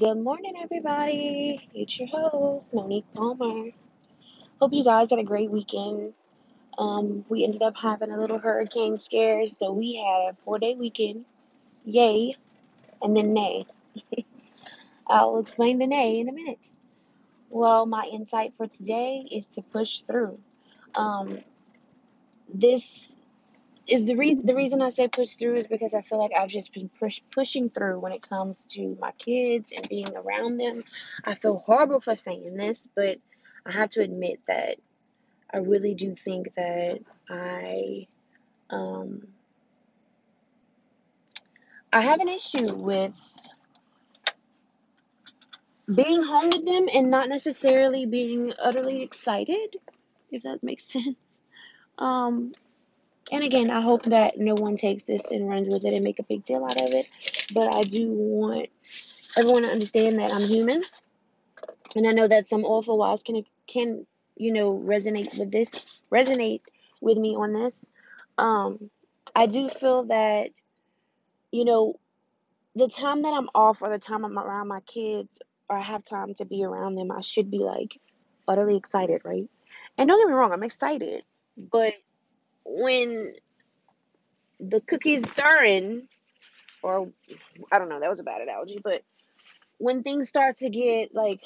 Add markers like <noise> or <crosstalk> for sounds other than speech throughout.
Good morning, everybody. It's your host, Monique Palmer. Hope you guys had a great weekend. Um, we ended up having a little hurricane scare, so we had a four day weekend. Yay, and then nay. <laughs> I'll explain the nay in a minute. Well, my insight for today is to push through. Um, this is the re- the reason I say push through is because I feel like I've just been push- pushing through when it comes to my kids and being around them. I feel horrible for saying this, but I have to admit that I really do think that I um I have an issue with being home with them and not necessarily being utterly excited, if that makes <laughs> sense. Um and again, I hope that no one takes this and runs with it and make a big deal out of it. But I do want everyone to understand that I'm human, and I know that some awful wives can can you know resonate with this, resonate with me on this. Um, I do feel that you know the time that I'm off or the time I'm around my kids or I have time to be around them, I should be like utterly excited, right? And don't get me wrong, I'm excited, but when the cookies stirring, or I don't know, that was a bad analogy, but when things start to get like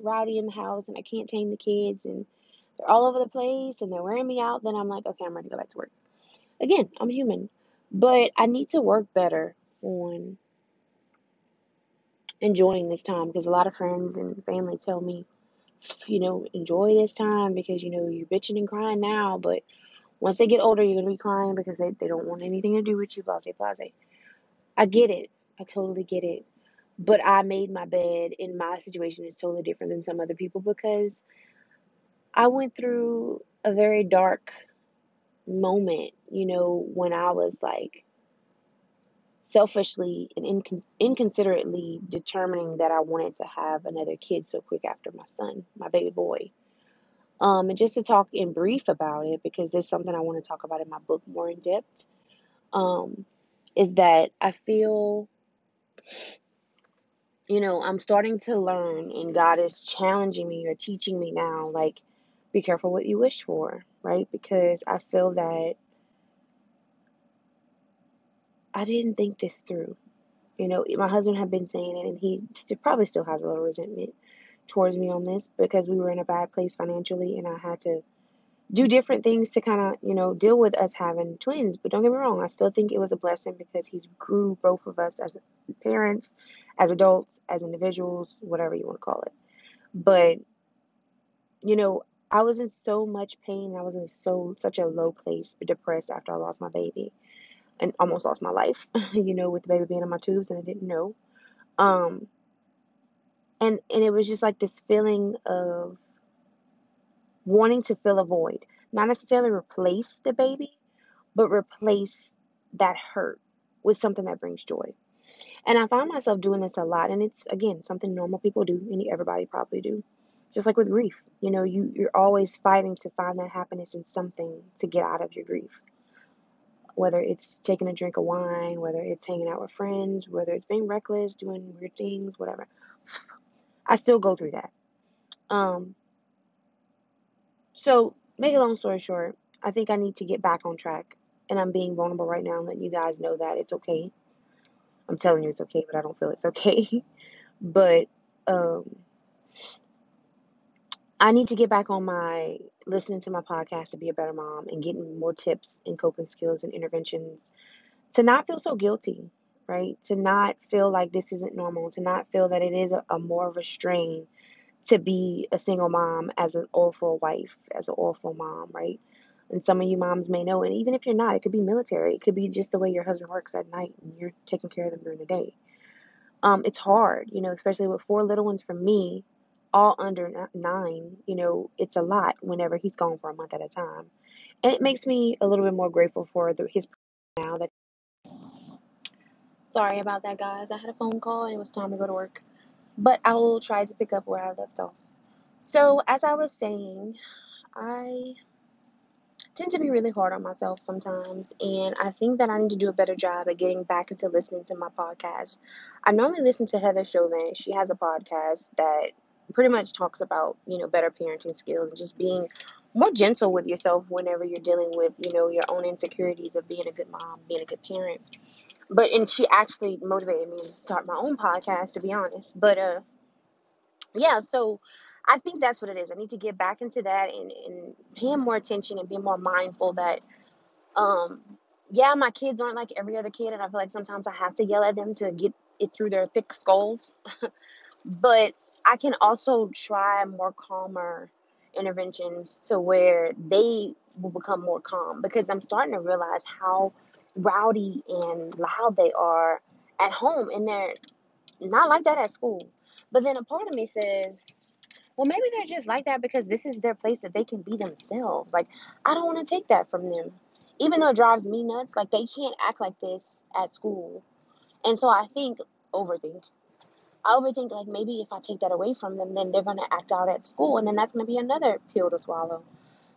rowdy in the house and I can't tame the kids and they're all over the place and they're wearing me out, then I'm like, okay, I'm ready to go back to work. Again, I'm human, but I need to work better on enjoying this time because a lot of friends and family tell me, you know, enjoy this time because you know you're bitching and crying now, but once they get older, you're gonna be crying because they, they don't want anything to do with you, blase blase. I get it. I totally get it. But I made my bed and my situation is totally different than some other people because I went through a very dark moment, you know, when I was like selfishly and incon- inconsiderately determining that I wanted to have another kid so quick after my son, my baby boy. Um, and just to talk in brief about it, because there's something I want to talk about in my book more in depth, um, is that I feel, you know, I'm starting to learn, and God is challenging me or teaching me now, like, be careful what you wish for, right? Because I feel that I didn't think this through. You know, my husband had been saying it, and he st- probably still has a little resentment towards me on this because we were in a bad place financially, and I had to do different things to kind of, you know, deal with us having twins. But don't get me wrong, I still think it was a blessing because he's grew both of us as parents, as adults, as individuals, whatever you want to call it. But, you know, I was in so much pain. I was in so such a low place, depressed after I lost my baby and almost lost my life, <laughs> you know, with the baby being in my tubes and I didn't know. Um and and it was just like this feeling of wanting to fill a void, not necessarily replace the baby, but replace that hurt with something that brings joy. And I find myself doing this a lot, and it's again something normal people do, and everybody probably do. Just like with grief, you know, you you're always fighting to find that happiness in something to get out of your grief. Whether it's taking a drink of wine, whether it's hanging out with friends, whether it's being reckless, doing weird things, whatever. I still go through that. Um, so make a long story short, I think I need to get back on track, and I'm being vulnerable right now and letting you guys know that it's okay. I'm telling you it's okay, but I don't feel it's okay. <laughs> but um, I need to get back on my listening to my podcast to be a better mom and getting more tips and coping skills and interventions to not feel so guilty, right? To not feel like this isn't normal, to not feel that it is a, a more of a strain to be a single mom as an awful wife, as an awful mom, right? And some of you moms may know, and even if you're not, it could be military. It could be just the way your husband works at night and you're taking care of them during the day. Um, it's hard, you know, especially with four little ones for me, all under nine, you know, it's a lot whenever he's gone for a month at a time. And it makes me a little bit more grateful for the, his now that. Sorry about that, guys. I had a phone call and it was time to go to work. But I will try to pick up where I left off. So, as I was saying, I tend to be really hard on myself sometimes, and I think that I need to do a better job at getting back into listening to my podcast. I normally listen to Heather Chauvin. She has a podcast that pretty much talks about, you know, better parenting skills and just being more gentle with yourself whenever you're dealing with, you know, your own insecurities of being a good mom, being a good parent. But and she actually motivated me to start my own podcast to be honest. But uh yeah, so I think that's what it is. I need to get back into that and, and paying more attention and being more mindful that um yeah, my kids aren't like every other kid and I feel like sometimes I have to yell at them to get it through their thick skulls. <laughs> but I can also try more calmer interventions to where they will become more calm because I'm starting to realize how rowdy and loud they are at home and they're not like that at school. But then a part of me says, well, maybe they're just like that because this is their place that they can be themselves. Like, I don't want to take that from them. Even though it drives me nuts, like, they can't act like this at school. And so I think, overthink. I overthink, like, maybe if I take that away from them, then they're going to act out at school. And then that's going to be another pill to swallow.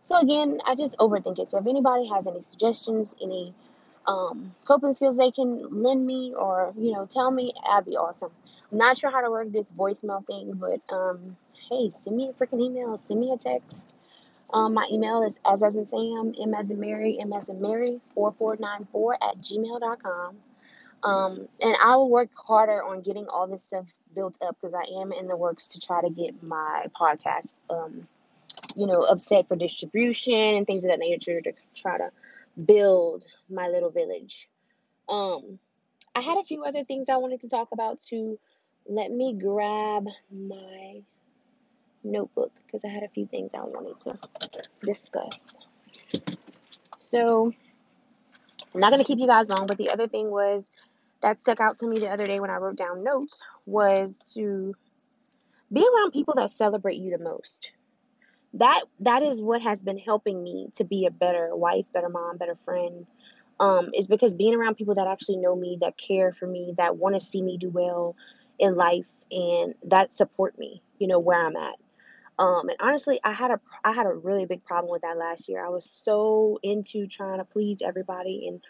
So, again, I just overthink it. So, if anybody has any suggestions, any um, coping skills they can lend me or, you know, tell me, that'd be awesome. I'm not sure how to work this voicemail thing, but um, hey, send me a freaking email, send me a text. Um, my email is as as in Sam, M as in Mary, M as in Mary, 4494 at gmail.com. Um, and I will work harder on getting all this stuff built up because I am in the works to try to get my podcast, um, you know, upset for distribution and things of that nature to try to build my little village. Um, I had a few other things I wanted to talk about too. Let me grab my notebook because I had a few things I wanted to discuss. So, I'm not going to keep you guys long, but the other thing was that stuck out to me the other day when I wrote down notes was to be around people that celebrate you the most. That that is what has been helping me to be a better wife, better mom, better friend. Um, is because being around people that actually know me, that care for me, that want to see me do well in life, and that support me, you know, where I'm at. Um, and honestly, I had a I had a really big problem with that last year. I was so into trying to please everybody and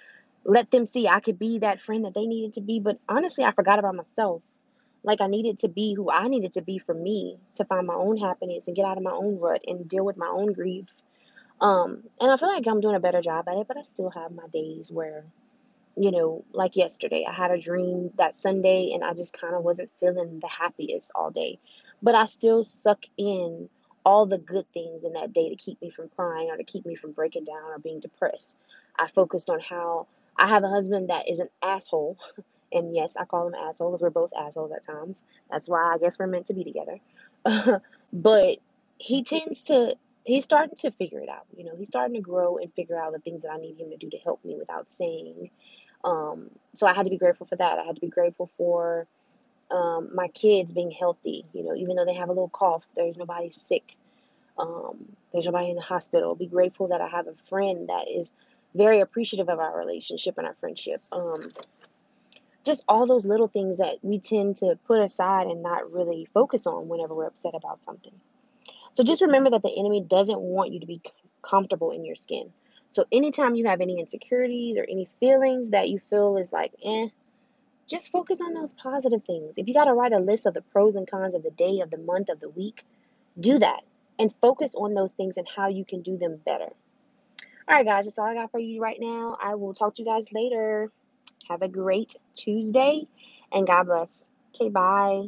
let them see I could be that friend that they needed to be. But honestly, I forgot about myself. Like I needed to be who I needed to be for me to find my own happiness and get out of my own rut and deal with my own grief. Um, and I feel like I'm doing a better job at it, but I still have my days where, you know, like yesterday, I had a dream that Sunday and I just kind of wasn't feeling the happiest all day. But I still suck in all the good things in that day to keep me from crying or to keep me from breaking down or being depressed. I focused on how I have a husband that is an asshole. <laughs> And yes, I call him asshole because we're both assholes at times. That's why I guess we're meant to be together. <laughs> but he tends to, he's starting to figure it out. You know, he's starting to grow and figure out the things that I need him to do to help me without saying. Um, so I had to be grateful for that. I had to be grateful for um, my kids being healthy. You know, even though they have a little cough, there's nobody sick. Um, there's nobody in the hospital. Be grateful that I have a friend that is very appreciative of our relationship and our friendship. Um, just all those little things that we tend to put aside and not really focus on whenever we're upset about something. So just remember that the enemy doesn't want you to be comfortable in your skin. So anytime you have any insecurities or any feelings that you feel is like, eh, just focus on those positive things. If you got to write a list of the pros and cons of the day, of the month, of the week, do that and focus on those things and how you can do them better. All right, guys, that's all I got for you right now. I will talk to you guys later. Have a great Tuesday and God bless. Okay, bye.